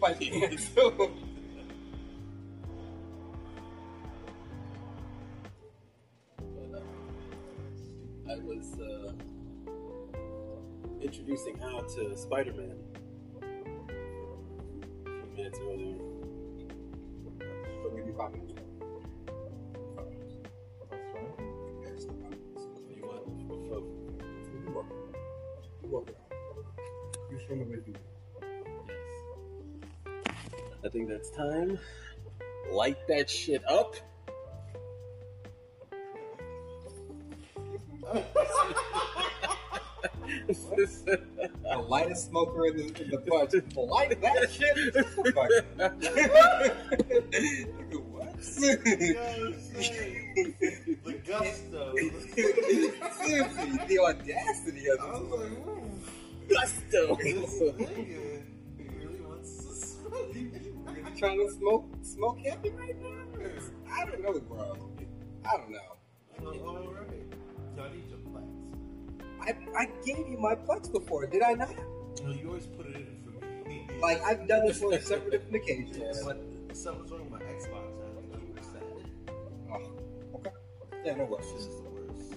Like my I was uh, introducing Al to Spider-Man a few minutes earlier. So we do comments. You want? Before, You work. You work it out. You show me what to do. I think that's time. Light that shit up. The lightest smoker in the, in the bunch. Light that shit. What? trying to smoke smoke heavy right now? I don't know, bro. I don't know. Well, all right. So I need your plants. I, I gave you my plex before, did I not? No, you always put it in for me. Like I've done this on several different occasions. but something's wrong with my Xbox. I don't know what's. Oh, okay. Yeah, no This worries. is the worst.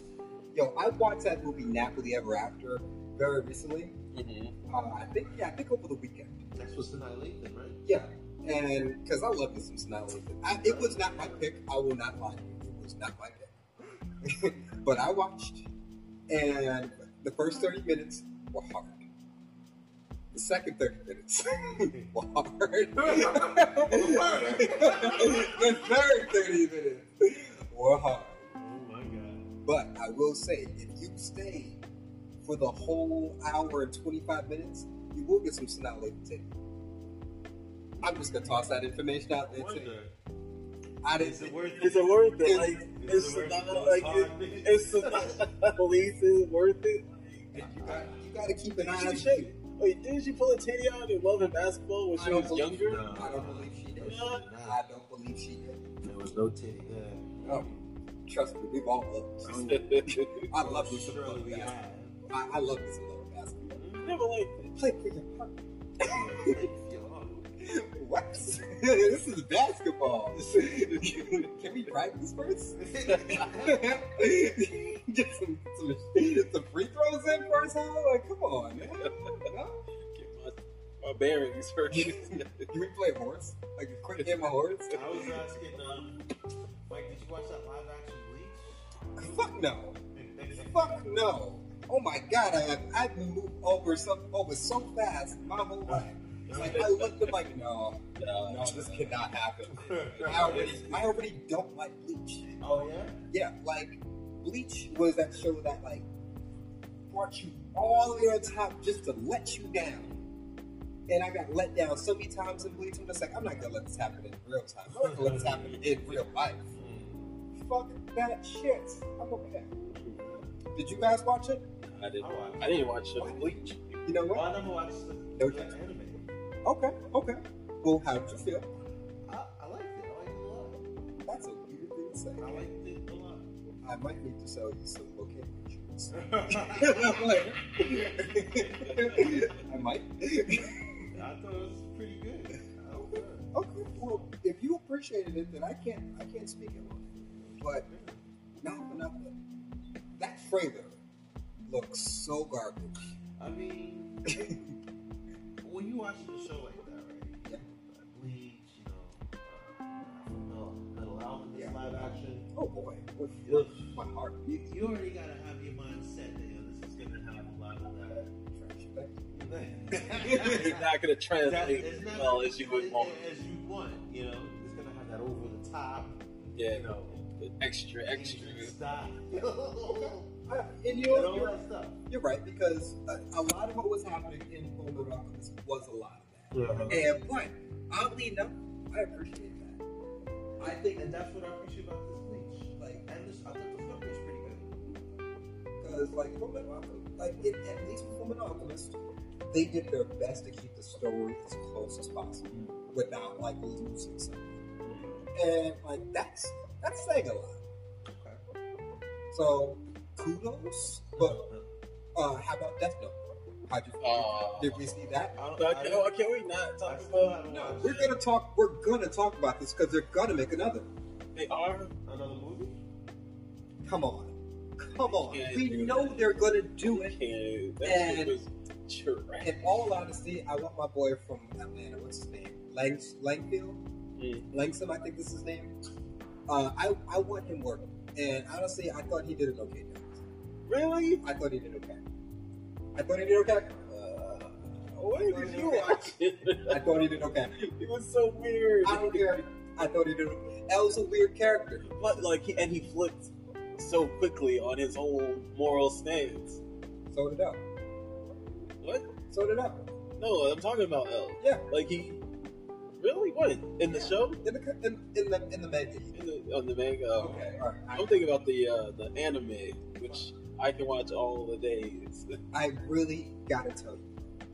Yo, I watched that movie Nappily Ever After very recently. Mhm. Uh, I think yeah, I think over the weekend. That's what's tonight Lathan, right? Yeah, and because I love me some Sanaa Lathan. I, it was not my pick. I will not lie. It was not my pick. but I watched, and the first thirty minutes were hard. The second thirty minutes were hard. the third thirty minutes were hard. Oh my god. But I will say, if you stay for the whole hour and 25 minutes, you will get some Lathan tape. I'm just gonna toss that information out there too. wonder. I Is didn't. it worth Is it worth it? Is- Like, is it's it worth not it? like it, it's not police is worth it. You got, you got to keep an eye on She- shit. Wait, didn't she pull a titty out in Love and Basketball when I she was believe- younger? No. I don't believe she did. Nah. I don't believe she did. There was no titty there. Oh, trust me, we've all loved. I love me some Surely love basketball. I, I love this some love basketball. Never liked it. Play for your heart. Yo, What? this is basketball. Can we practice first? Get some, some, some free throws in first, huh? Like, come on, man. No? Get my, my bearings first. Can we play horse? Like a quick game of horse? I was asking, um, Mike, did you watch that live action Bleach? Fuck no. Fuck no. Oh my god, I have I've moved over some over so fast my whole life. It's like oh, I looked at like no, no, no, this cannot happen. I already I already don't like Bleach. oh yeah? Yeah, like Bleach was that show that like brought you all the way on top just to let you down. And I got let down so many times in Bleach. I'm just like, I'm not gonna let this happen in real time. I'm not gonna let this happen in real life. Hmm. Fuck that shit. I'm okay. Did you guys watch it? I didn't. I watched. I didn't watch it. Bleach. You know Well, what? I never watched the, No judgment. anime. Okay, okay. Well, how did you feel? I, I liked it. I liked it a lot. That's a weird thing to say. I liked it a lot. I might need to sell you some cocaine insurance. I might. I thought it was pretty good. Good. Okay, well, if you appreciated it, then I can't, I can't speak it it. But not for nothing. That trailer looks so garbage. I mean, when you watch the show like that, right? Yeah. Bleach, you know, uh, Metal, Metal Alchemist Yeah. live action. Oh boy, with You, my heart you, you already gotta have your mind set that you know, this is gonna have a lot of that. trash back. It's not gonna translate it's as not well as you would want. As you want, you know, it's gonna have that over the top, Yeah, you know, the extra, extra. style. I, and you, and you're, stuff. you're right because a, a lot of what was happening in Full Metal was a lot of that. Yeah. And but oddly enough, I appreciate that. I think And that's what I appreciate about this bleach. like And this, I thought the story was pretty good. because like Full Metal Alchemist, like it, at least with Full Alchemist, they did their best to keep the story as close as possible without like losing something. Mm. And like that's that's saying a lot. Okay. So kudos, but Uh, how about Death Note? How'd you? Uh, did we see that? I don't, I, can, oh, can we not talk about? No, we're it. gonna talk. We're gonna talk about this because they're gonna make another. They are. another movie. Come on, come on. We know that. they're gonna do it. Can And- shit was trash. In all honesty, I want my boy from Atlanta. What's his name? Lang Langfield. Mm. Langston, I think this is his name. Uh, I I want him working, and honestly, I thought he did an okay job. Really? I thought he did okay. I thought he did okay. Uh, what did you watch? I thought he did okay. it was so weird. I don't care. I thought he did. L was a weird character. But like, and he flipped so quickly on his whole moral stance. So did L. What? So did L. No, I'm talking about L. Yeah. Like he really what in the Yeah. show In the in, in the in the manga. in the, on the manga. Oh. Okay. All right. I'm thinking about the uh, the anime, which I can watch all the days. I, really gotta tell you,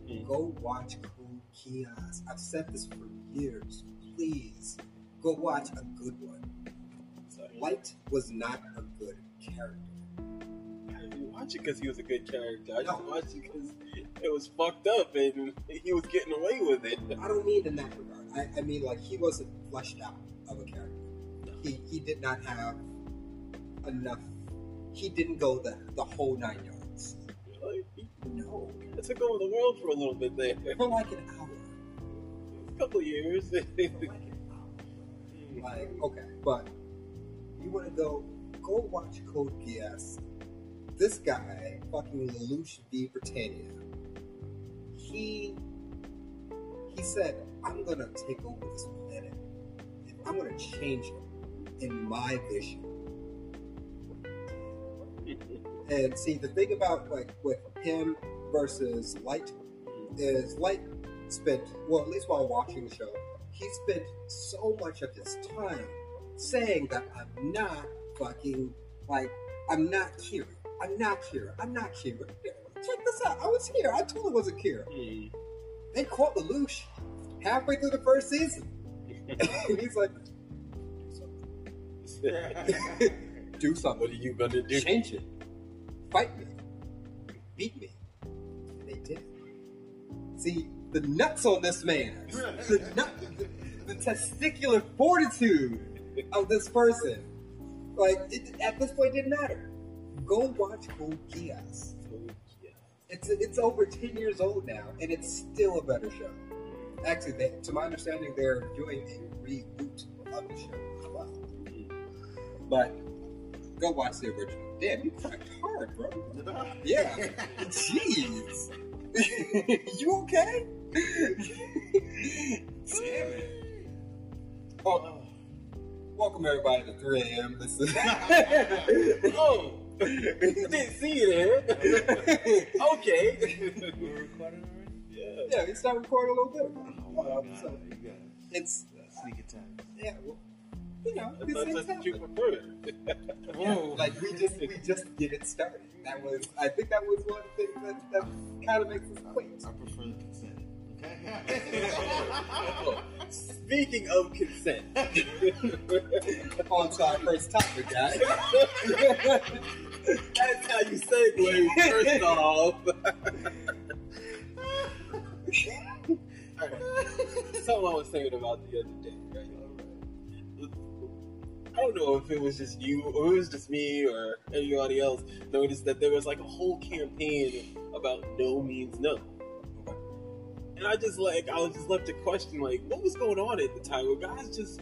Mm. go watch Code Geass. I've said this for years. Please go watch a good one. So, Light was not a good character. I didn't watch it because he was a good character. I just No. watched it because it was fucked up and he was getting away with it. I don't mean in that regard. I, I mean like he wasn't fleshed out of a character. He he did not have enough. He didn't go the the whole nine yards. Really? No, took over the world for a little bit there. for like an hour. A couple years. Like. Like okay, but you want to go go watch Code Geass. This guy, fucking Lelouch v Britannia. He he said, "I'm gonna take over this planet. and I'm gonna change it in my vision." And see, the thing about like with him versus Light is Light spent well, at least while watching the show, he spent so much of his time saying that I'm not fucking like I'm not Kira. I'm not Kira. I'm not Kira. Check this out. I was here. I totally wasn't Kira. Hmm. They caught Lelouch halfway through the first season. and he's like, do something. what are you gonna do? Change it. Fight me. Beat me. And they did. See, the nuts on this man, the, nut, the, the testicular fortitude of this person, like, it, at this point, didn't matter. Go watch Code Geass. It's, it's over 10 years old now, and it's still a better show. Actually, they, to my understanding, they're doing a reboot of the show as well. Mm. But go watch the original. Damn, you cracked hard, bro. Yeah. Jeez. you okay? Damn it. Oh, welcome everybody to 3 a.m. This is. Oh, I didn't see you there. okay. We're recording already? Yeah. yeah, we started recording a little bit. Oh, my so God, you guys. it's Sneak attack. yeah, well, you know, I these thought that's what you happen. preferred. Yeah, like we just we just get it started. That was I think that was one thing that that kind of makes us quaint. I prefer the consent. Okay? Speaking of consent, On to our first topic, guys. that's how you segue. First off, something I was thinking about the other day. Right? I don't know if it was just you or it was just me or anybody else noticed that there was like a whole campaign about no means no. And I just like I was just left to question like what was going on at the time? Were guys just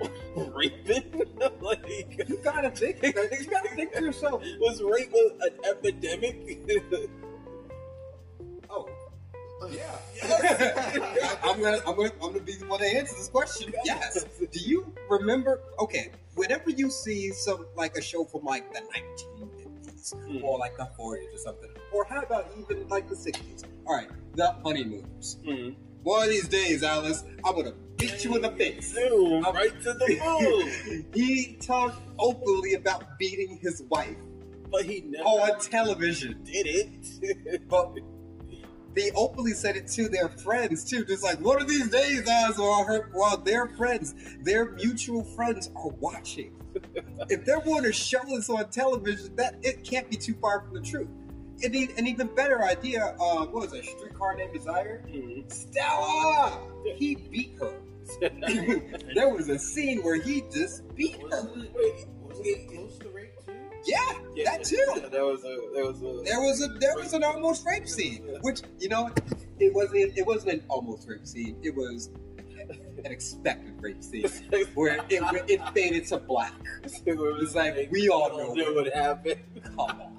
raping? like You gotta think. You gotta think to yourself. was rape an epidemic? Yeah. I'm gonna, I'm gonna, I'm gonna be the one to answer this question. Yes. Do you remember? Okay, whenever you see some like a show from like the 1950s Hmm. or like the 40s or something, or how about even like the 60s? All right, the honeymooners. Hmm. One of these days, Alice, I'm gonna beat you in the face. I'm- right to the moon. he talked openly about beating his wife but he never on television. did it. But they openly said it to their friends too. Just like one of these days, as while her, while their friends, their mutual friends are watching. if they're going to show this on television, that it can't be too far from the truth. an, e- an even better idea. Uh, what was it? Streetcar Named Desire. Mhm. Stella. He beat her. there was a scene where he just beat her. Wasn't it, Wait, Yeah, Yeah, that too. There was a there was a There was a there was an almost rape scene, which you know, it wasn't it wasn't an almost rape scene. It was an expected rape scene where it, it faded to black. it was It's like, we all know what happened. Come on.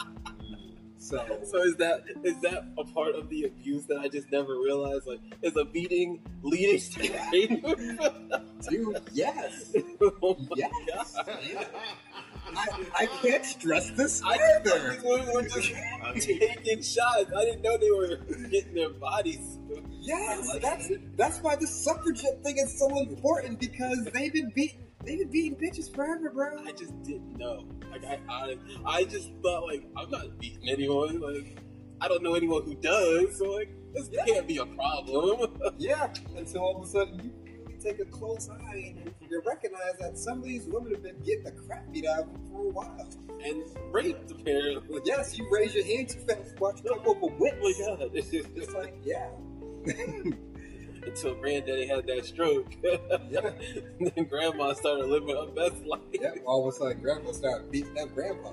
So So is that is that a part of the abuse that I just never realized? Like, is a beating leading to rape? dude, yes, oh my yes. god! I, I can't stress this I these were just taking shots. I didn't know they were getting their bodies. Yes, that's that's why the suffragette thing is so important because they've been beating they've been beating bitches forever, bro. I just didn't know. Like I, I, I just thought like I'm not beating anyone. Like I don't know anyone who does. So like this Yeah. can't be a problem. Yeah, until all of a sudden take a close eye and you recognize that some of these women have been getting the crap beat out of them for a while. and raped apparently. Yes, you raise your hand too fast, watch a couple of them whips. Oh my god! It's like, yeah. Until granddaddy had that stroke. Yeah. then grandma started living her best life. yeah. All of a sudden, grandma started beating up grandpa.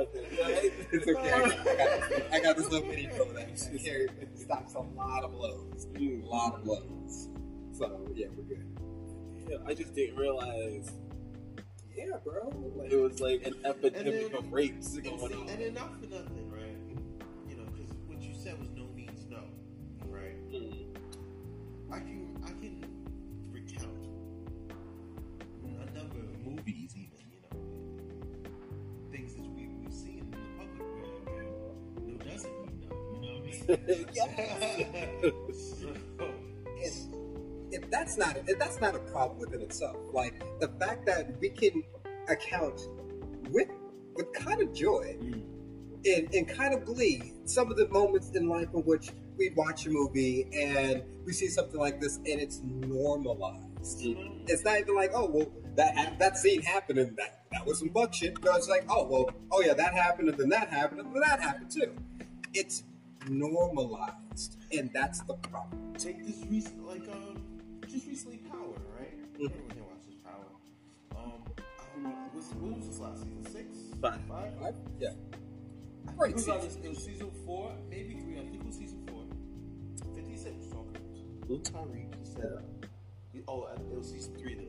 It's okay. I got, this, I got this little mini drill that carry- stops a lot of blows. A Mm. lot of blows. So, yeah, we're good. Yeah, I just didn't realize Yeah, bro. Like, it was like an epidemic then- of rapes And, going on. and then not for nothing, right? You know, because what you said was no means no, right? Mm. I can Yes. If, if that's not if that's not a problem within itself, like the fact that we can account with with kind of joy and, and kind of glee some of the moments in life in which we watch a movie and we see something like this and it's normalized. Mm. It's not even like, oh well, that that scene happened and that that was some buck shit. No, it's like, oh well, oh yeah, that happened and then that happened and then that happened too. It's normalized, and that's the problem. take this recent, like um, just recently, Power, right? Mhm. Everyone here watches Power. Um, I don't know, what's, what was this last season? Six? Five. Five? I, yeah, I Great think it was, season. it was season four, maybe three. I think it was season four. Fifty Cent was talking Who? Tariq. He said, he, "Oh, uh, it was season three then."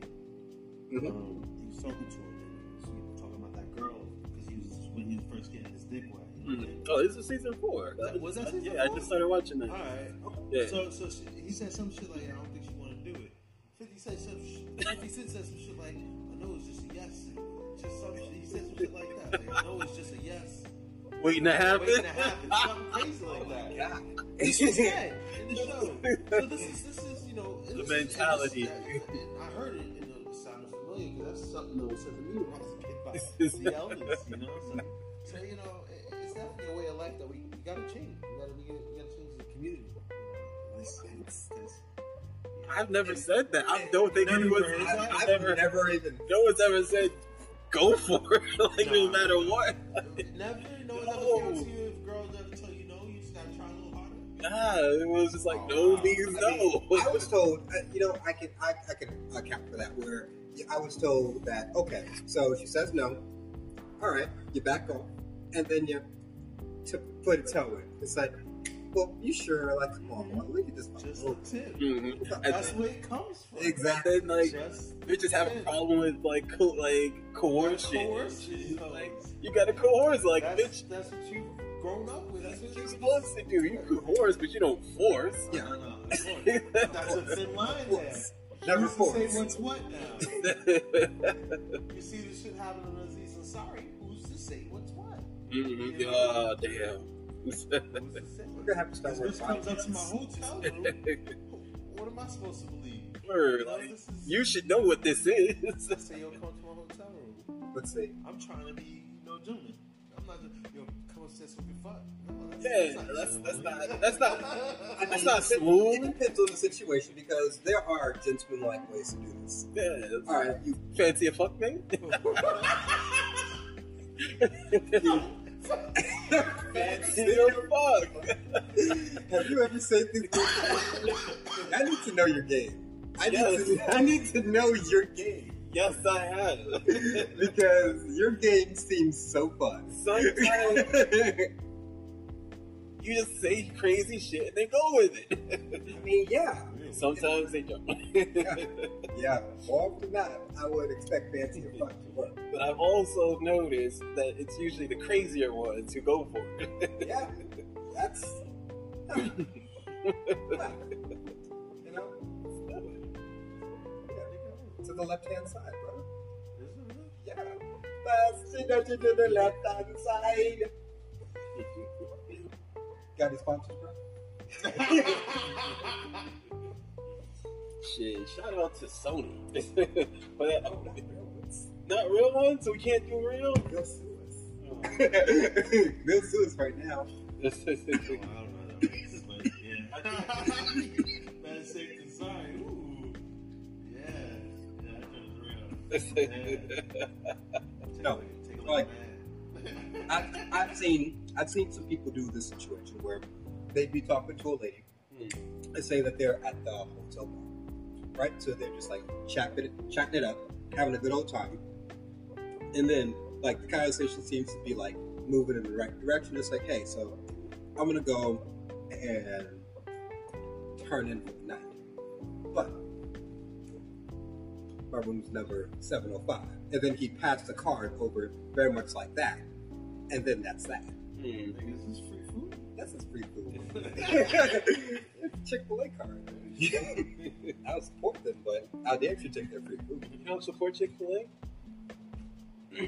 Mhm. Um, he was talking to him, and he was talking about that girl because he was when he was first getting his dick wet. Mm. Oh, this is season four. That- was that season yeah, I just started watching that. All right. Yeah. So, so she, he said some shit like, "I don't think she want to do it." Fifty said some. sh- Fifty Cent said some shit like, "I know it's just a yes." Just some shit. He said some shit like that. Like, I know it's just a yes. Waiting to happen. Waiting to happen. Something crazy like that. God. This was said in the show. So this is this is you know The is- mentality. and I heard it and it sounded familiar because that's something that was said to me when I was a kid by the elders. You know, so, so you know it, it's a way of life that we, we gotta change. We gotta we gotta, we gotta change the community. It's, it's, it's, I've never said that. I don't think Never anyone's heard I, that? I've never, never even. no one's ever said go for it. like no Nah. matter what. Never, no one No. ever came to you if girls ever tell you no, you just gotta try a little harder. Nah, it was just like Oh, no wow. means I, no. mean, I was told, uh, you know, I can I, I can account for that. Where I was told that okay, so she says no. All right, you back off, and then you to put a toe in. It's like, well, you sure? Like, come on, boy, look at this. Just motherfucker. a tip. Mhm. That's where it comes from. Exactly. then like Just they just have a problem with like co- like coercion. Coercion. Like you gotta coerce. Like that's, bitch, that's what you've grown up with. that's what you're supposed to do. You coerce, but you don't force. Yeah. No, no, that's what- that's a thin line there. Never Who's to say what's what now? You see this shit happening on Aziz Ansari. Who's to say what's what? Mhm. Oh damn. Who's to say? We're gonna have to start This working. bitch comes up to my hotel room. What am I supposed to believe? Word, You like, is- you should know what this is. I say, yo, come to my hotel room. Let's see. I'm trying to be, you know, gentleman. I'm not just, yo, come thought it said something fuck. No, that's, Yeah, that's- that's not- that's not- I That's mean, not it- smooth. It depends on the situation because there are gentleman-like ways to do this. Yeah. All right, you Fancy a fuck man? Fancy a fuck. have you ever said this? I need to know your game. I need, Yes. to, I need to know your game Yes, I have. because your game seems so fun. Sometimes you just say crazy shit and they go with it. I mean, yeah, Sometimes they don't. yeah. More often than not, I would expect fancy or fun to work. but I've also noticed that it's usually the crazier ones who go for it. Yeah, that's yeah. you know to the left hand side, bro. Yeah, pass it to the left hand side. Got any sponsors, bro? Shit, shout out to Sony. for that, Oh, not real ones. not real ones, so we can't do real. They'll sue us. Oh. They'll sue us right now. Well, I don't know that works, but yeah. Better safe than sorry. Ooh. Yeah. Yeah, that sounds real. Yeah. No, a look- take a look like- I've, I've seen I've seen some people do this situation where they'd be talking to a lady hmm. and say that they're at the hotel bar, right? So they're just like chatting it, chatting it up, having a good old time, and then like the conversation seems to be like moving in the right direction. It's like, hey, so I'm gonna go and turn in for the night, but my room's number 705, and then he passed the card over very much like that, and then that's that. Hmm. Nigga, is this free food? That's his free food. Chick Fil A card. I'll support them, but I'll damn sure take their free food. You don't support Chick Fil A?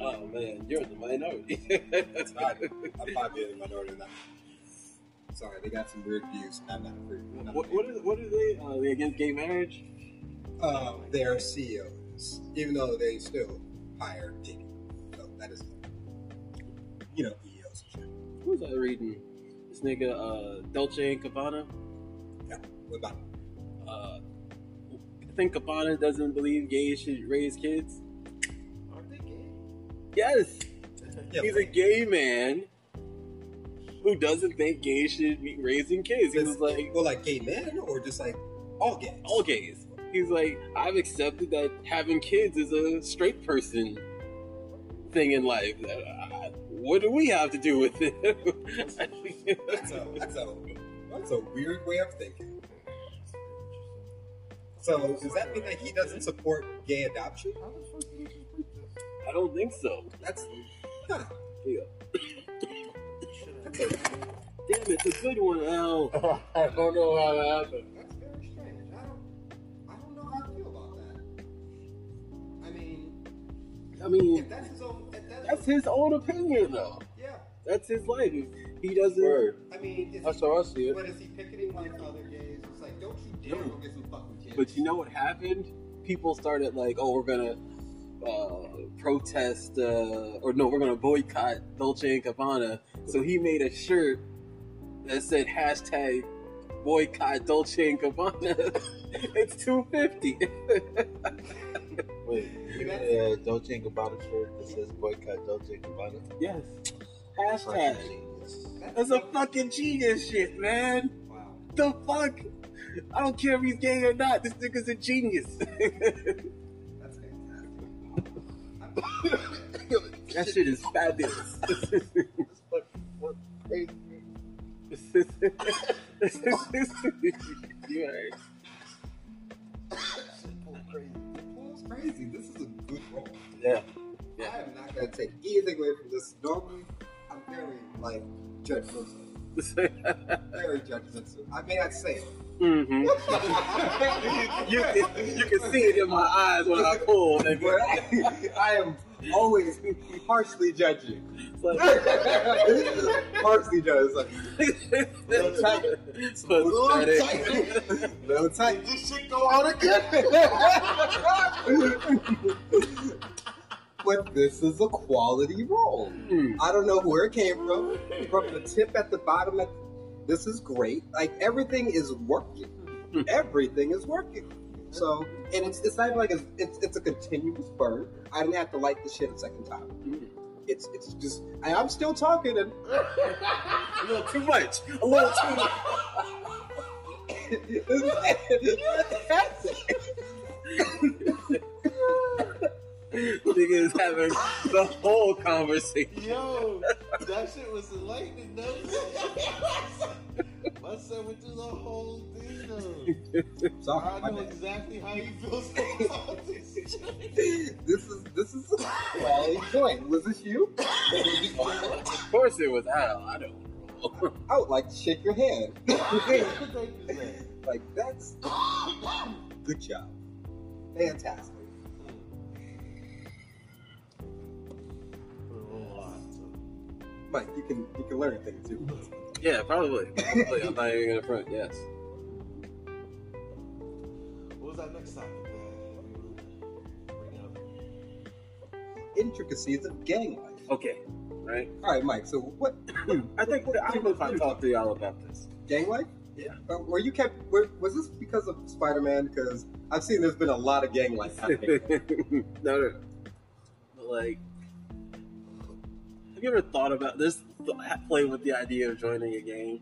oh man, you're in the minority. That's not. I'm probably in the minority that. Sorry, they got some weird views. I'm not a free food. what, what, is, what are they? Uh, they against gay marriage? Uh, they are CEOs, even though they still hire people. So that is, you know, EOs. Who was I reading? This nigga, uh, Dolce and Gabbana. What about Uh, I think Gabbana doesn't believe gays should raise kids. Aren't they gay? Yes, yeah, he's a gay man who doesn't think gays should be raising kids. He was like, well, like gay men or just like all gays? all gays. He's like, I've accepted that having kids is a straight person thing in life. Uh, What do we have to do with it? That's a, that's a, that's a weird way of thinking. So does that mean that he doesn't support gay adoption? How the fuck did you just put this? I don't think so. That's huh. Yeah. That's, a, Damn, it's a good one, Al. I don't know how that happened. that's very strange. I don't, I don't know how I feel about that. I mean, I mean, if that's his own, if that's, that's his own opinion, though. yeah. That's his life. He doesn't. I mean, That's he, how I see it. but is he picketing like other gays? It's like, don't you dare No. go get some fucking kids. But you know what happened? People started like, oh, we're gonna uh, protest, uh, or no, we're gonna boycott Dolce and Gabbana. So he made a shirt that said hashtag boycott Dolce and Gabbana. it's two fifty. Wait, you got a Dolce and Gabbana shirt that says boycott Dolce and Gabbana? yes, hashtag. genius. That's a fucking genius shit, man. wow. The fuck? I don't care if he's gay or not. This nigga's a genius. That's fantastic. that shit is fabulous. This is fucking fucking crazy. This is crazy. You heard. Paul's crazy. This is a good role. Yeah. I am not gonna take anything away from this. Normally, I'm very like judgmental. Very judgmental. I may not say it. hmm you, can, you can see it in my eyes when I pull. But. I, I am always harshly judging. It's like- harshly judging. It's like, little tight. Little tight. Little tight. This shit go out again. but this is a quality roll. Hmm. I don't know where it came from. From the tip at the bottom, at this is great. Like everything is working. everything is working. So, and it's it's not even like it's, it's it's a continuous burn. I didn't have to light the shit a second time. Hmm. It's it's just I, I'm still talking and A little too much. A little too much. Nigga is having the whole conversation. Yo, that shit was enlightening, though. My son went through the whole thing, though. Sorry, I know bad. exactly how you feel about this. this is this is a quality joint. Was this you? Of course it was Al. I don't know. I would like to shake your hand. Thank you, man. like that's good job, fantastic. Mike, you can you can learn things too. Yeah, probably. probably. I'm not even gonna front. Yes. What was that next topic that we were bring up? Intricacies of gang life. Okay. Right. All right, Mike. So what I think I don't know if I talked to y'all about this. gang life? Yeah. Uh, were you kept? Were, was this because of Spider Man? Because I've seen there's been a lot of gang life happening. no, no. But like, have you ever thought about this? Play with the idea of joining a gang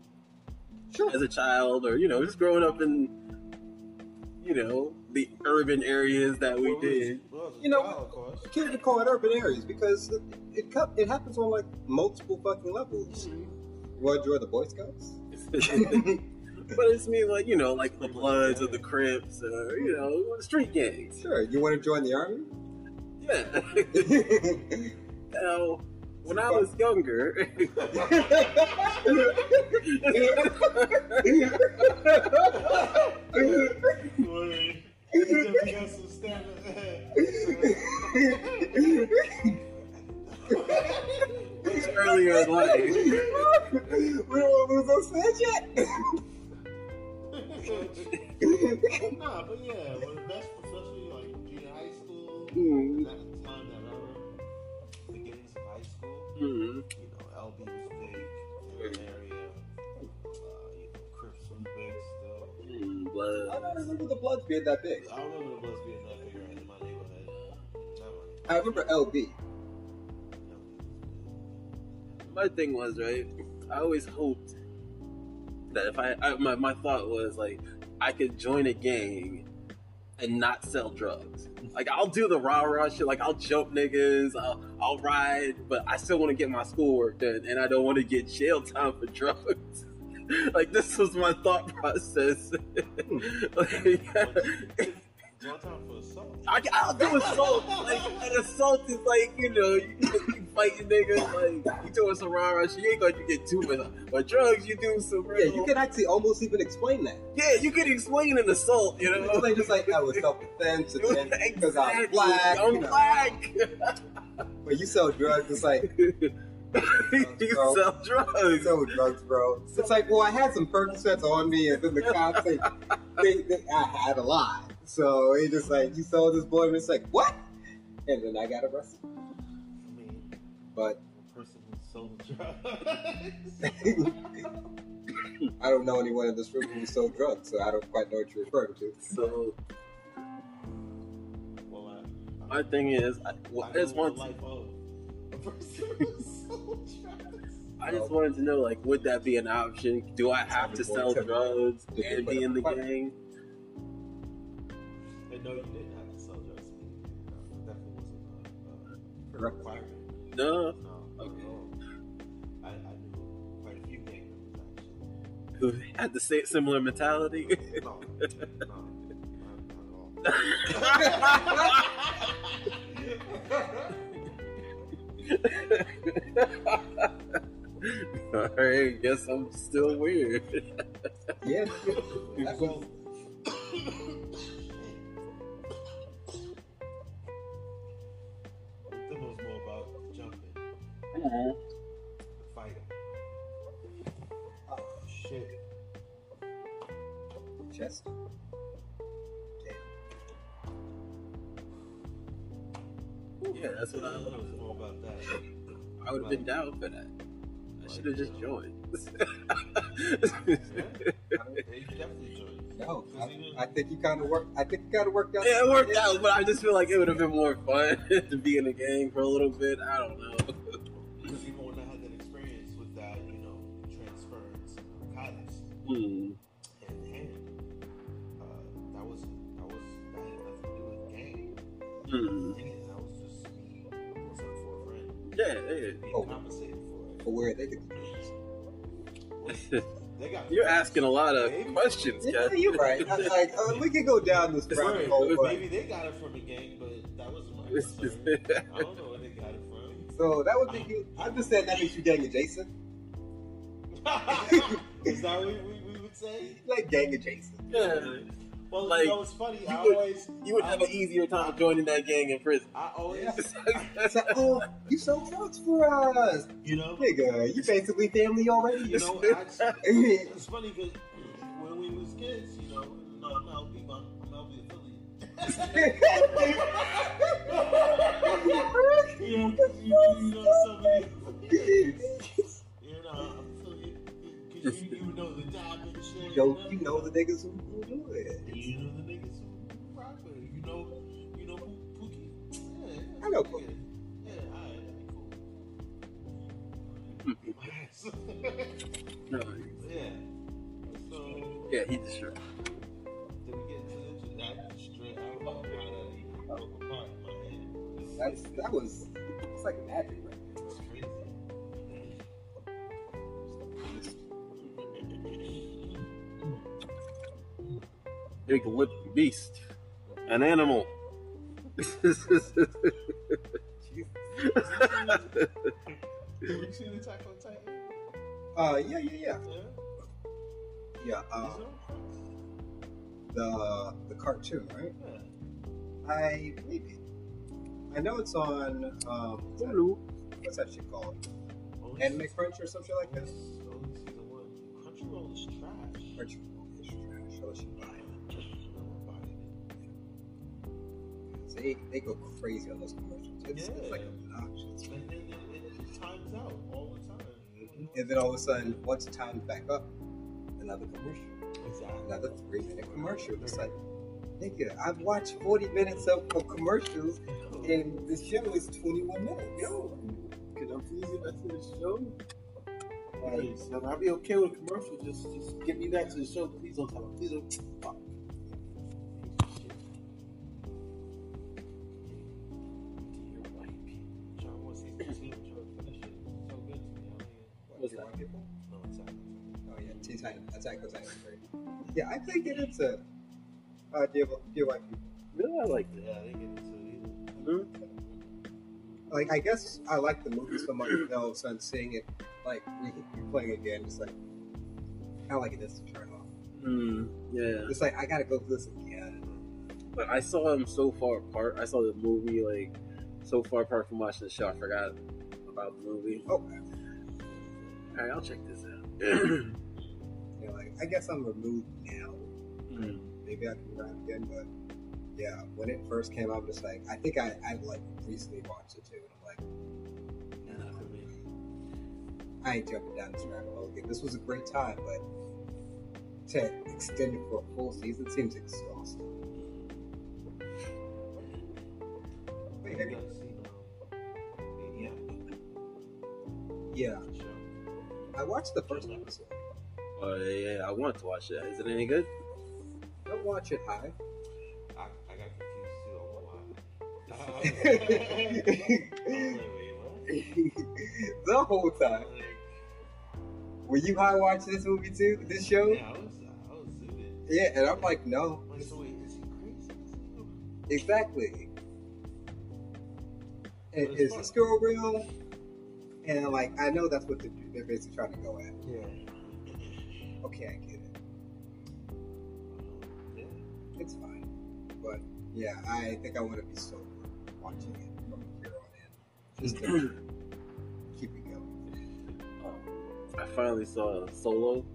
sure. as a child, or you know, just growing up in, you know, the urban areas that we Well, did. well, You know. You can't even call it urban areas because it it, it happens on like multiple fucking levels. Mm-hmm. You want to join the Boy Scouts? but it's me like you know, like the Bloods or the Crips, or you know, street gangs. Sure. You want to join the army? Yeah. now, when I was younger, Word. Just got some stamina. earlier in life, we don't want to lose yet. nah, but yeah, well, that's especially like junior high school, Hmm. High school. Hmm. You know, LB was big in the area. Uh, you know, Crips was big still. Hmm, I don't remember the Bloods being that big. I don't remember the Bloods being that big right in my neighborhood. Not I remember LB. My thing was right. I always hoped that if I, I my, my thought was like I could join a gang and not sell drugs. Like I'll do the rah rah shit. Like I'll jump niggas. I'll, I'll ride, but I still want to get my schoolwork done, and I don't want to get jail time for drugs. like this was my thought process. Hmm. like, Jail time for assault. I, I'll do assault. Like an assault is like you know you, you fighting niggas. Like you doing some rah rah shit. You ain't gonna get too much. But drugs, you do some real. Yeah, you can actually almost even explain that. Yeah, you can explain an assault. You know. It's like just like oh, I was self defense and then because I'm Exactly. black. I'm you know. black. But you sell drugs, it's like you Bro. sell you drugs. sell drugs, bro. It's like, well, I had some Percocets on me, and then the cops say, they, they, I had a lot. So it's just like you sold this boy, and it's like what? And then I got arrested. I mean, But a person who sold drugs. I don't know anyone in this room who sold drugs, so I don't quite know what you're referring to. So well, I, my thing is, I, well, I there's know one. the life of a person who sold drugs. I just wanted to know, like, would that be an option? Do I have to sell drugs and be in the gang? And no, you didn't have to sell drugs. That uh, definitely wasn't a, a requirement. No. No. Okay. I, I knew quite a few gang members actually. Who had the same similar mentality? No, no, not, not at all. Alright, guess I'm still weird. Yeah, fighting. Oh shit! chest. Yeah, that's what I love. know about that. I would have been down for that. I should have just joined. Yeah, you definitely joined. No, I, I think you kind of worked. I think you kind of worked out. Yeah, it worked out, but I just feel like it would have been more fun to be in the gang for a little bit. I don't know. Narcotics Hmm. hand in uh, that was that was that had nothing to do with gang. Hmm. Anything. That was just me doing something for a friend, Yeah, yeah. being Oh. compensated for For where they could. it. Got You're asking a lot of Maybe. questions, Yeah, Kat. you're right. I, like uh, we could go down this rabbit Right, hole, but but maybe they got it from the gang, but that wasn't my concern. I don't know where they got it from. so that would make you. I'm just saying that makes you gang adjacent, Is that what we, we, we would say? like gang adjacent. Yeah. Well, Like, you know, it's funny. I would- always, You would have an easier time joining that gang in prison. I always, It's like, oh, you sold drugs for us, you know, nigga. You basically family already. you know, actually, it's funny because when we was kids, you know, no, I'm not I'm, I'm LB affiliate. you know, 'cause you, you know, somebody, you know, I'm affiliate because you, you know the job shit. Yo, you know the niggas who, who do it. You know the niggas who rock with it. You know, you know Poo- Pookie. Yeah, yeah, I know yeah. Pookie. Yeah, alright, mm-hmm. No, cool. yeah. So, yeah, he just sure. did we get into this? That straight. I don't know how that even broke apart in my head. That's that was. It's like magic, Big lip beast. An animal. Have you seen Attack on Titan? Uh, yeah, yeah, yeah, Yeah. yeah. Is Uh, the the cartoon, right? Yeah. I maybe. I know it's on. Um, what's that, Hulu. what's that shit called? Only Anime season- Crunch or something like that. Only season one. Crunchyroll is trash. Crunchyroll is trash. They they go crazy on those commercials. It's, it's like obnoxious. And then it, it, it times out all the time. And then all of a sudden, once it times back up, another commercial, Exactly. another three minute commercial. It's like, nigga, I've watched 40 minutes of, of commercials and the show is 21 minutes. Yo, can I please get back to the show? Like, Please, and I'll be okay with commercials. Just, just get me back to the show. Please don't tell me. Please don't. Yeah, I think it is a uh, white people. Really, I like Yeah, I didn't get into it that. Like, I guess I like the movie so much. You know, all of a sudden seeing it like re- replaying again, it's like kind of like it is to turn off. Hmm. Yeah. It's like I gotta go through this again. But I saw him so far apart. I saw the movie like so far apart from watching the show. I forgot about the movie. Oh. Okay. All right, I'll check this out. You know, like I guess I'm removed now. Hmm. Maybe I can grab again, but yeah, when it first came out, I'm just like I think I I like recently watched it too, and I'm like, Not for me. I ain't jumping down this rabbit hole again. This was a great time, but to extend it for a full season seems exhausting. Wait, You have you- guys seen um, Maniac? yeah, I watched the first episode. Oh yeah, I want to watch that. Is it any good? Don't watch it high. I, I got confused too. I won't lie. I was like, wait, what? the whole time. Like, Were you high watching this movie too? This show? yeah, I was, I was zooted. Yeah, and I'm like, no, Like, so wait, is he crazy? Exactly. And it's is fun. this girl real? And like, I know that's what they're, they're basically trying to go at. Yeah. Okay, I get it. Um, yeah. It's fine. But yeah, I think I want to be sober watching it from here on in, just to keep it going. Um, I finally saw a Solo.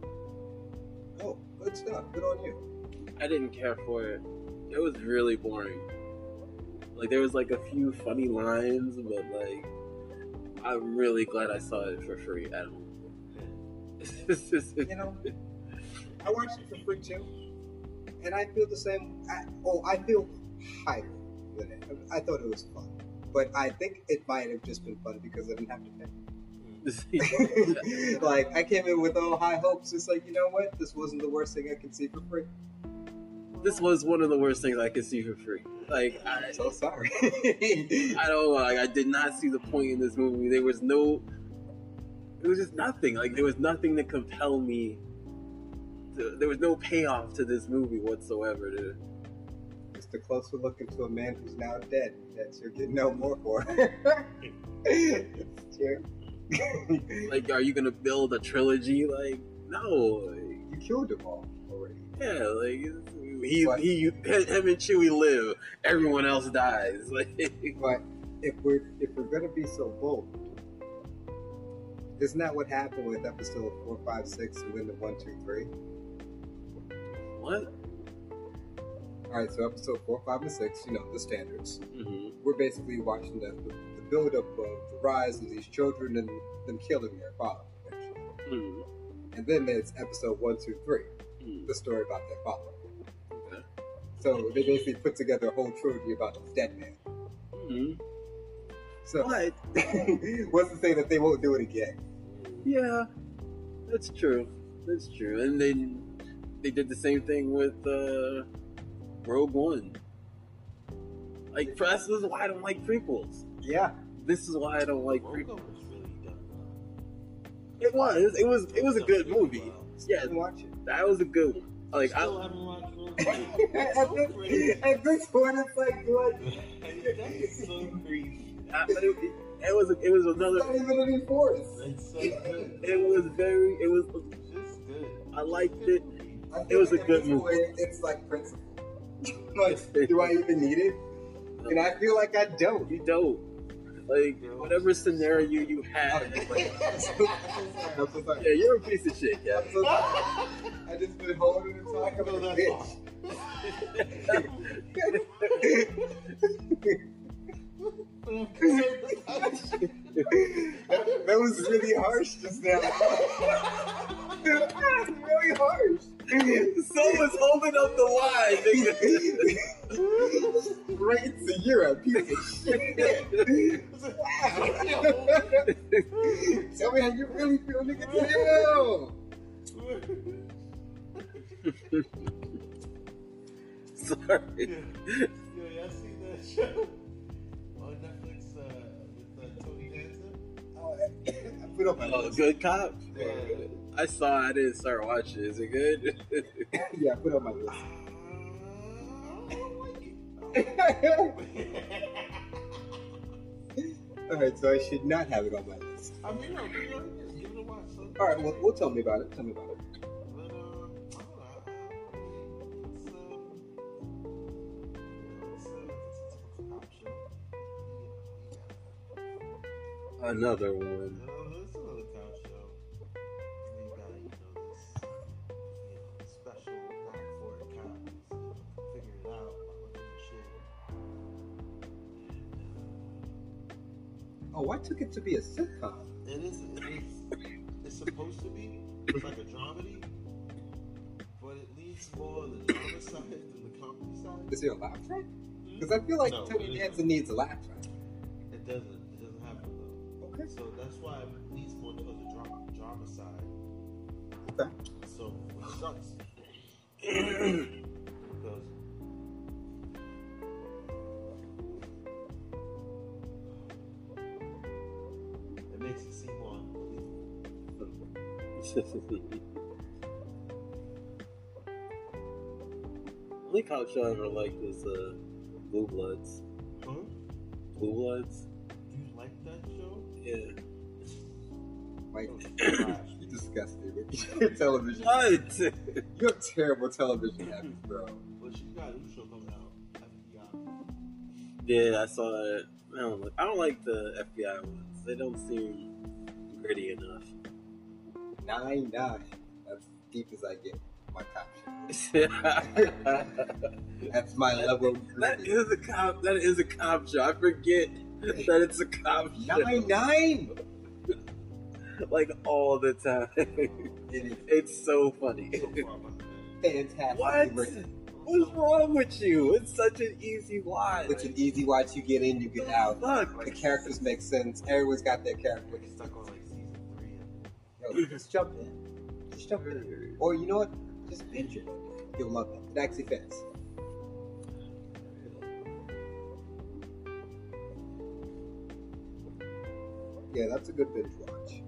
Oh, good stuff. Good on you. I didn't care for it. It was really boring. Like there was like a few funny lines, but like I'm really glad I saw it for free at home. You know, I watched it for free too, and I feel the same. I, oh, I feel higher than it. I thought it was fun, but I think it might have just been fun because I didn't have to pay. like I came in with all high hopes. It's like you know what? This wasn't the worst thing I could see for free. this was one of the worst things I could see for free. Like I, I'm so sorry. I don't like. I did not see the point in this movie. There was no. It was just nothing. Like there was nothing to compel me. To, there was no payoff to this movie whatsoever. To, Just a closer look into a man who's now dead that you're getting no more for. it's true. like, are you gonna build a trilogy? Like, no. Like, you killed them all already. yeah, like he, What? he, him and Chewie live. Everyone else dies. Like, But if we're if we're gonna be so bold, isn't that what happened with episode four, five, six, and then the one, two, three? what? All right, so episode four, five, and six, you know the standards. hmm We're basically watching the the, build up of the rise of these children and them killing their father. eventually. hmm And then there's episode one, two, three, hmm the story about their father. Okay. So they basically put together a whole trilogy about this dead man. hmm So But what's to say that they won't do it again? Yeah, that's true. That's true. And they they did the same thing with uh, Rogue One. Like, this is why I don't like prequels. Yeah. This is why I don't like Rogue prequels. One was really done. It was. It was. It was a good movie. Yeah, Didn't watch it. that was a good one. Like, Still I, haven't watched Rogue at, One. It's so this, crazy. at this point, it's like, do I? That's so creepy. I it, it was. It was It's another. not even any force. It's so good. It was very. It was. It's just good. I liked it. I It was a like at good movie. point, It's like principle. like, do I even need it? And I feel like I don't. You don't. Like whatever scenario you had. you're right. I'm so sorry. Yeah, you're a piece of shit, yeah. I'm so. I just been holding and talking about a that's bitch. that, that was really harsh just now. really harsh. Someone's holding up the line, nigga. right, so you're piece of shit. Tell me how you really feel, nigga. Damn. Sorry. Yeah, yeah, I seen that show I put up my Oh, list. good cop. Yeah. I saw. I didn't start watching. Is it good? Yeah, I put up my list. Uh, I don't like it. All right, so I should not have it on my list. I mean, no, you know, just give it a watch. So, All right, well, well, tell me about it. Tell me about it. But, uh, Oh, I took it to be a sitcom. It is. It is. It's supposed to be. It's like a dramedy, but it leans more on the drama side than the comedy side. Is it a laugh track? Hmm? Because I feel like No, Tony Danza needs a laugh track. It doesn't. It doesn't it though. Okay. So that's why it leans more towards the drama, drama side. Okay. So it sucks unbelievable. Only cop show I ever liked was uh, Blue Bloods. Huh? Blue Bloods. Do you like that show? Yeah. Like, Trash. you disgust me with your television. What? You have terrible television habits, bro. But she got a new show coming out. FBI. Yeah, I saw that. I don't. Like, I don't like the FBI ones. They don't seem gritty enough. Nine nine. That's as deep as I get. My cop That's my level of that greedy. is a cop. That is a cop show. I forget that it's a cop show. Nine nine. Like all the time. It is It's so funny. So far behind. fantastic. What? written. What's wrong with you? It's such an easy watch. It's an easy watch. You get in, you get out. Fuck. The characters make sense. Everyone's got their character. Stuck on like season three. Yo, just jump in. Just jump in. Or you know what? Just binge it. You'll love it. It actually fits. Yeah, that's a good binge watch.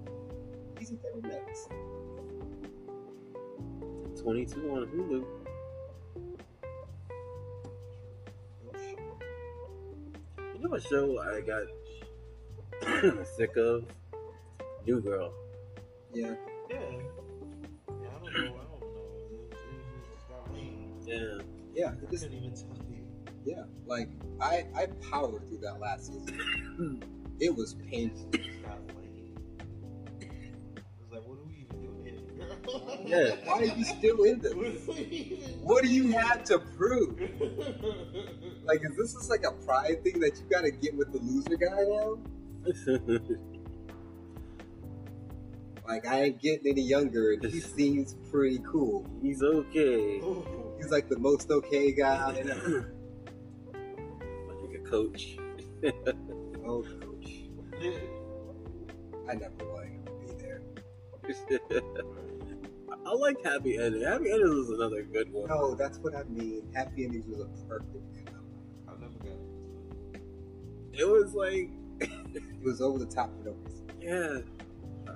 Easy 30 minutes. 22 on Hulu. You know what show I got sick of? New Girl. Yeah. Yeah. Yeah, I don't know. I don't know. It, it just got lame. Yeah. Yeah. It just, couldn't even tell you. yeah. Like, I, I powered through that last season. It was painful. It just got lame. Was like, what are we even doing here? Yeah. Why are you still in this? What are we even What do you have to prove? Like, is this just like a pride thing that you gotta get with the loser guy now? Like, I ain't getting any younger, and he seems pretty cool. He's okay. He's like the most okay guy. i like a coach. Oh, coach. I never wanted to be there. I like Happy Ending. Happy Ending was another good one. No, that's what I mean. Happy Endings was a perfect. I've never got it. It was like, It was over the top for no reason. yeah,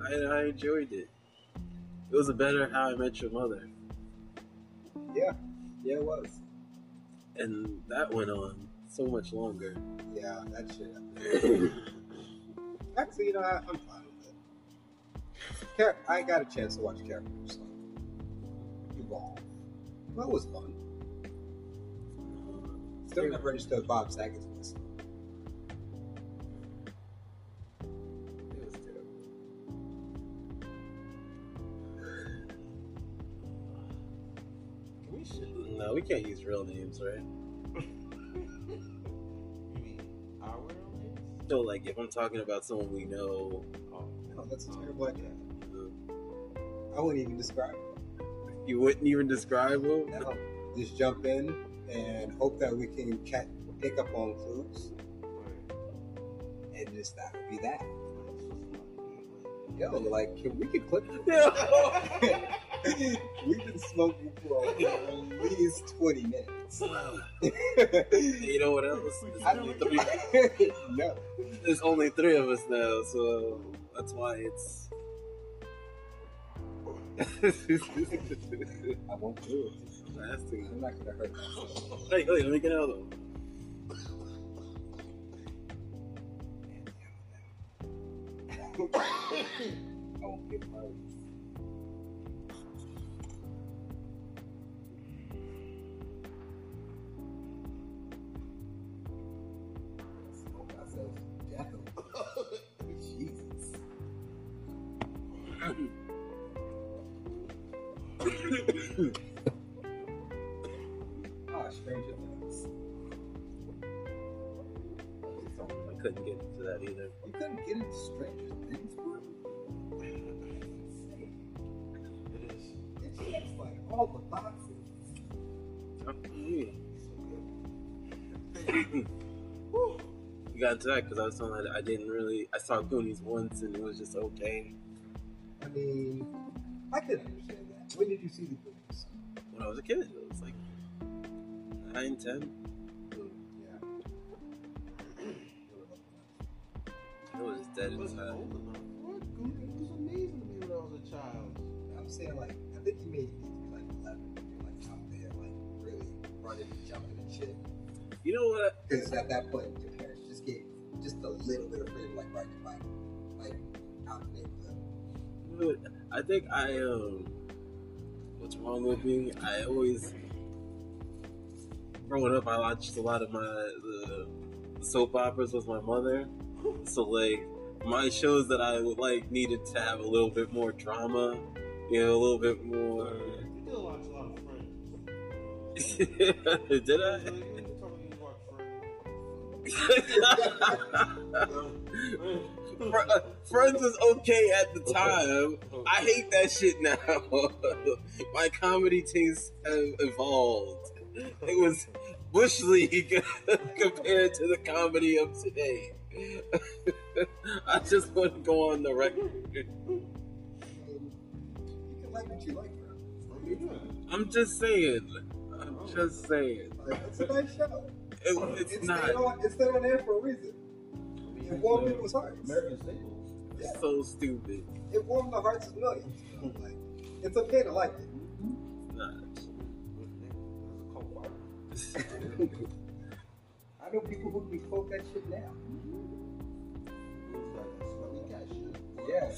I, I enjoyed it. It was a better How I Met Your Mother. Yeah, yeah, it was. And that went on so much longer. Yeah, that shit. Actually, you know, I, I'm fine with it. Char- I got a chance to watch characters like, evolve. That was fun. Still not registered Bob Saget's. We should, no, we can't use real names, right? You mean our real names? So, like, if I'm talking about someone we know, Oh, No, that's a oh, terrible idea. I wouldn't even describe it. you wouldn't even describe them. No, just jump in and hope that we can catch, pick up on clues, and just that would be that. Yo, like, can we can clip We've been smoking for at least 20 minutes. you know what else? There's I only, don't three, no. there's only three of us now, so that's why it's. I won't do it. Lasting. I'm not gonna hurt myself. Hey, wait, let me get out of them. I won't get hurt. Got into that because I was telling that I didn't really. I saw Goonies once and it was just okay. I mean, I could understand that. When did you see the Goonies? When I was a kid, it was like nine, ten. Yeah. It was dead It inside. old enough. What? Goonies was amazing to me when I was a child. I'm saying like, I think you made you like 11 you're like out there, like really running and jumping and shit. You know what? Because at that point, just a little bit of freedom, like riding your bike, like out in the neighborhood. But I think I um. What's wrong with me? I always. Growing up, I watched a lot of my the soap operas with my mother. So like my shows that I would like needed to have a little bit more drama, you know, a little bit more. You did watch a lot of Friends. Did I? Uh, Friends was okay at the time. I hate that shit now. My comedy tastes have evolved. It was bush league compared to the comedy of today. I just want to go on the record. You can like what you like, bro. I'm just saying. I'm just saying. It's a nice show. It, it's It's not stayed on, it's stayed on there for a reason. It warmed people's hearts. American Staples. Yeah. so stupid. It warmed the hearts of millions. you know, Like, it's okay to like it. It's not. I know people who can quote that shit now. Yeah.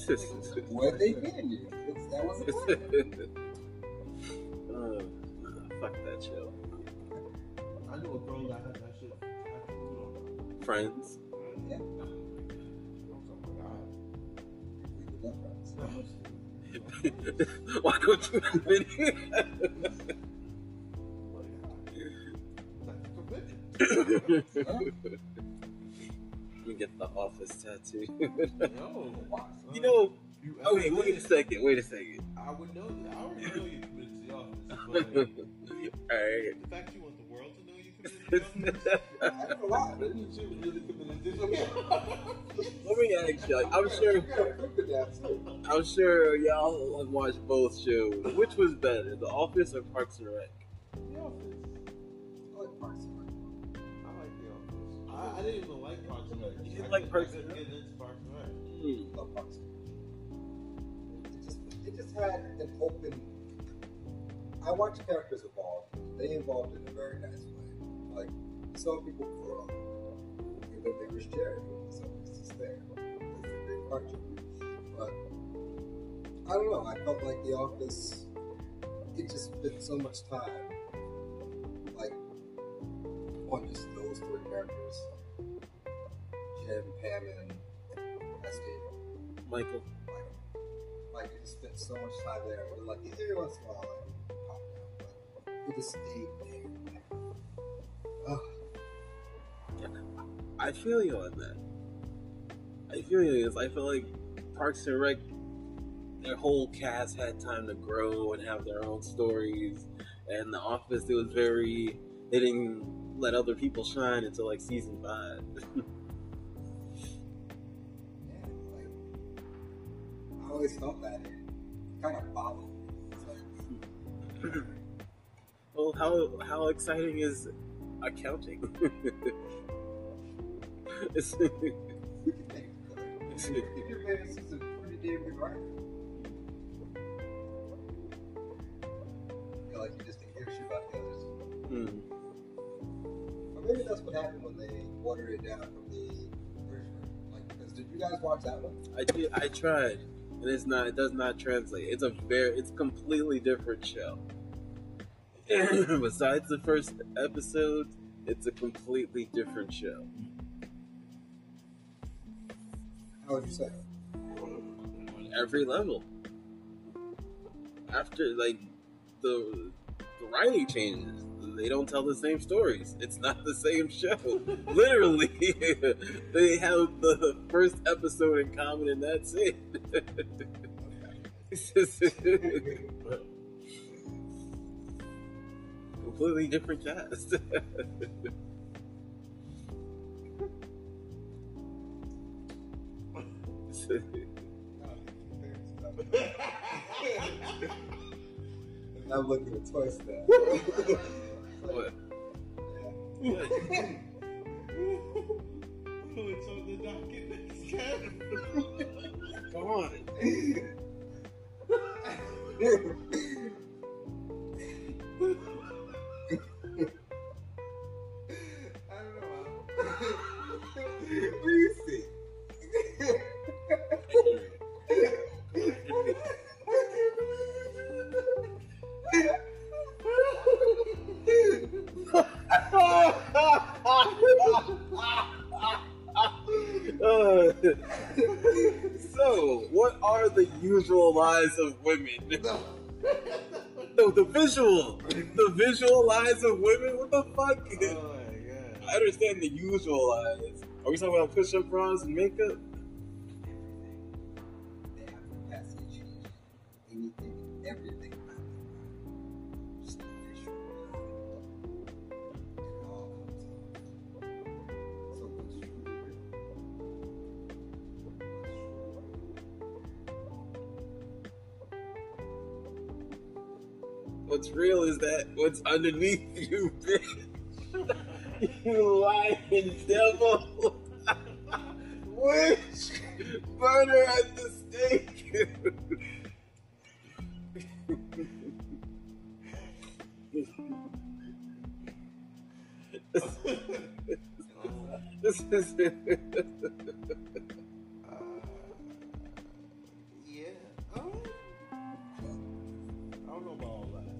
What they getting you? That was a plan. uh, nah, fuck that show. Knew a girl that had that shit. had food on. Friends. Yeah. My god. Why don't you have any? You get the office tattoo. No. you know. You Oh wait, wait a second. Wait a second. I would know that. I already know you to the office. But Alright. the fact you why. Then you should really committed to. Let me ask you. I'm sure. You gotta cook with that too. I'm sure y'all have watched both shows. Which was better, The Office or Parks and Rec? The office. I like Parks and Rec. I like the office. I, I didn't even like Parks and Rec. You didn't I like Parks and Rec? get into Parks and Rec. Hmm. love Parks and Rec. It just, it just had an open. I watched characters evolve. They evolved in a very nice way. Like, some people grow. And then there was was always just there. That's a big part of it. But, I don't know. I felt like The Office, it just spent so much time, like, on just those three characters Jim, Pam, and Escape. Michael. Like, like it just spent so much time there. But like every once in a while, like pop out, but it just stayed I feel you on that. I feel you. I feel like Parks and Rec, their whole cast had time to grow and have their own stories. And The Office, it was very. They didn't let other people shine until like season five. I always felt that it kind of me. It's like, well, how how exciting is accounting? is just a pretty damn good writer. I feel like you just didn't hear shit about the others. Hmm. Or maybe that's what happened when they watered it down from the original. Like, because did you guys watch that one? I did. I tried, and it's not. It does not translate. It's a very. It's completely different show. Besides the first episode, it's a completely different show. How would you say? on every level. After like the the writing changes, they don't tell the same stories. It's not the same show. Literally, they have the first episode in common, and that's it. Completely different cast. I'm looking at twice now. What? What's on the docket next? Come on. the visual lies of women. What the fuck? Oh. I understand the usual lies. Are we talking about push-up bras and makeup? What's real is that what's underneath you, bitch. you lying devil. Witch. Burner at the stake. this is Uh, yeah. I don't know about all that.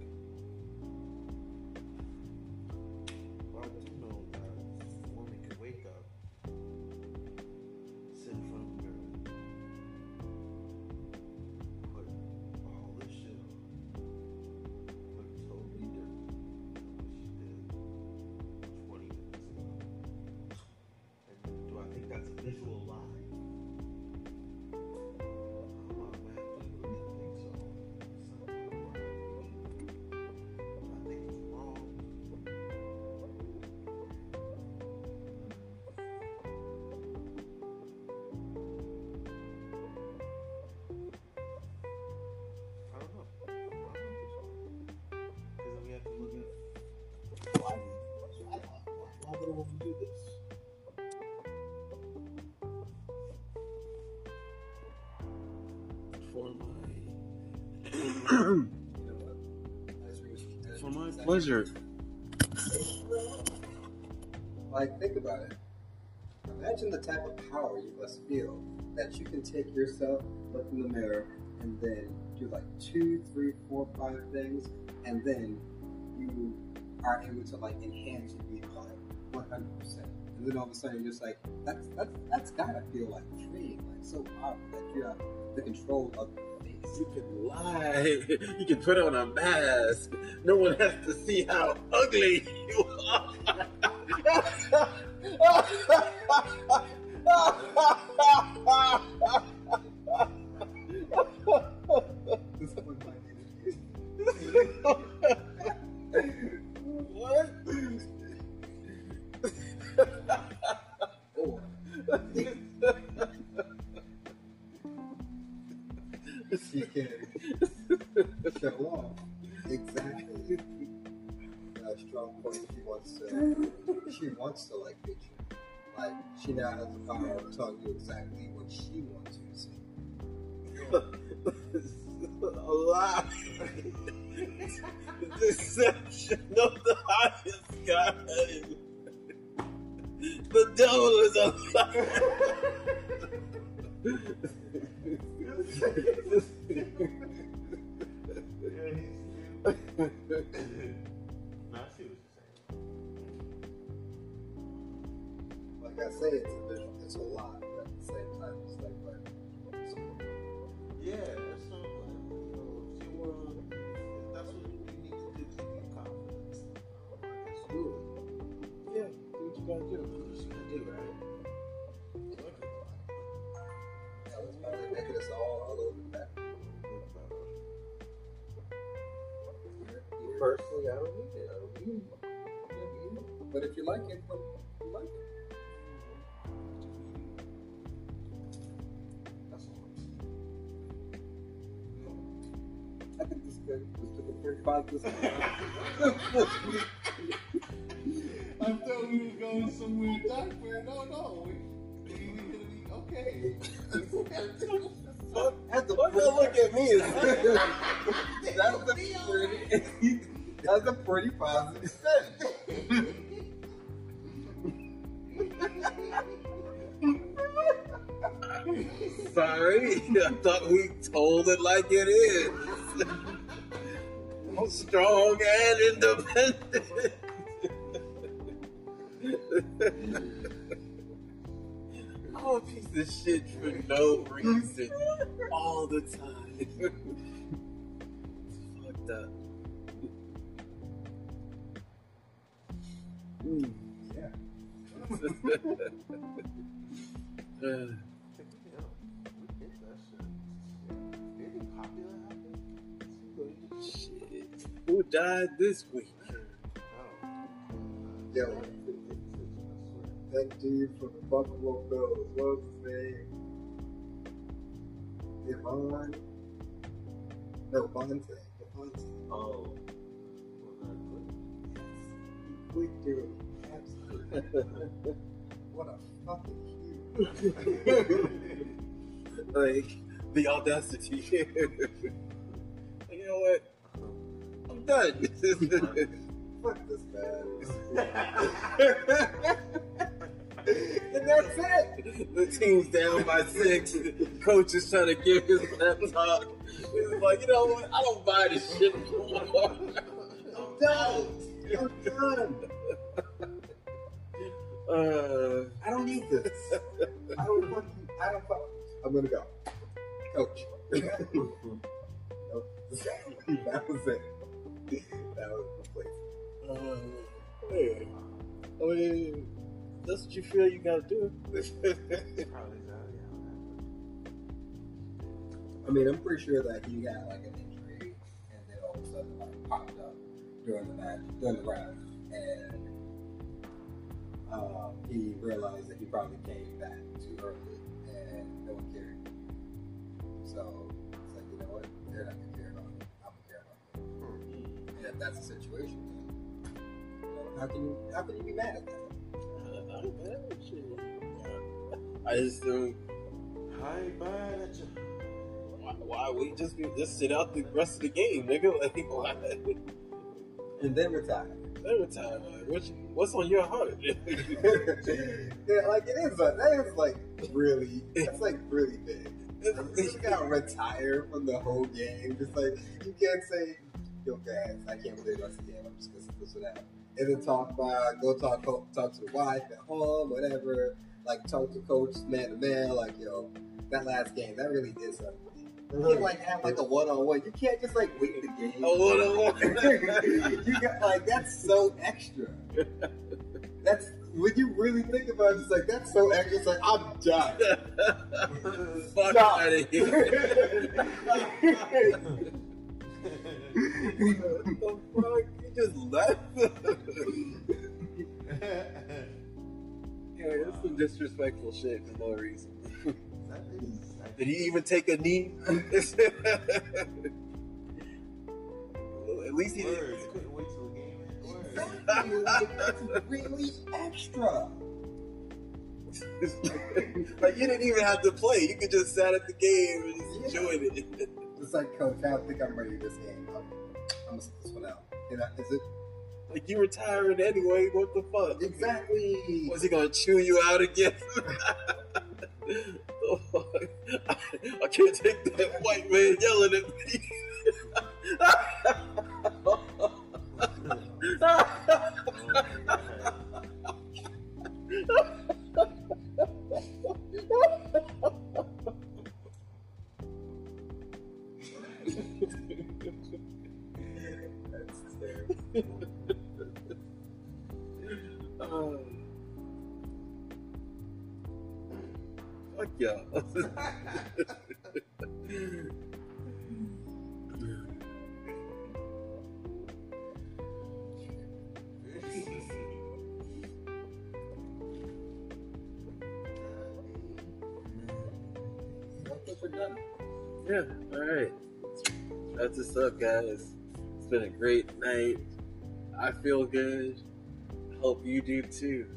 pleasure. Like, think about it. Imagine the type of power you must feel that you can take yourself, look in the mirror, and then do like two, three, four, five things, and then you are able to like enhance your beauty like 100%. And then all of a sudden you're just like, that's that's that's gotta feel like freeing, like so powerful that you have the control of. You can lie. You can put on a mask. No one has to see how ugly you are. power of you exactly what she wants you to see. a lie. Deception of the highest God. The devil is a Yeah, somewhere dark, man. No, no. We, we, we okay. That's you look at me? That's a pretty. That's a pretty positive step. Sorry, I thought we told it like it is. Strong and independent. I'm a piece of shit for no reason. All the time. Fucked up. Mm. Yeah. Uh, Yeah, we hit that shit. Yeah. Anything popular happened? shit. Who died this week? Oh. That dude from the Buffalo Bills, what was his name? Devon? No, Vontae. Devontae. Oh. He quit dude. Absolutely. what a fucking hero. like the audacity. you know what? I'm done. Fuck this man. And that's it. the team's down by six. Coach is trying to give his talk. He's like, you know what? I don't buy this shit anymore. I'm done. I'm done. Uh, I don't need this. I don't fucking. I don't fuck. I'm gonna go. Coach. What you feel you gotta do. Probably that, I mean, I'm pretty sure that he had like an injury, and then all of a sudden like popped up during the match, during the round, and um, he realized that he probably came back too early, and no one cared. So it's like, you know what? They're not gonna care about me. I'm gonna care about them. And if that's the situation, then you know, how can you how can you be mad at that? I ain't mad at you. I just don't. yeah. I ain't mad at you. Why, why we just be, just sit out the rest of the game, nigga? Like, why? And then retire. Every time, like, what you, what's on your heart? yeah, like it is. Like, that is like really. That's like really big. You gotta retire from the whole game. Just like you can't say, "Yo, guys, I can't believe that's the game. I'm just gonna sit this one out." And then talk go talk, talk to the wife at home, whatever. Like talk to coach man to man. Like, yo, that last game, that really did something. You can't like have like a one on one. You can't just like win the game. A one-on-one. you got like that's so extra. That's when you really think about it, it's like that's so extra. It's like I'm done. Fuck out of here. the just left? yeah, that's some disrespectful shit for no reason. Did he even take a knee? At least he Word. didn't. You couldn't wait till the game ended. Word. Exactly, like, that's really extra. like you didn't even have to play. You could just sat at the game and just enjoyed it. It's like, coach, I don't think I'm ready for this game. I'm, I'm gonna sit this one out. You know, is it Like you retiring anyway. What the fuck? exactly? Was he gonna chew you out again? The fuck? I can't take that white man yelling at me. What's up, guys. It's been a great night. I feel good. Hope you do too.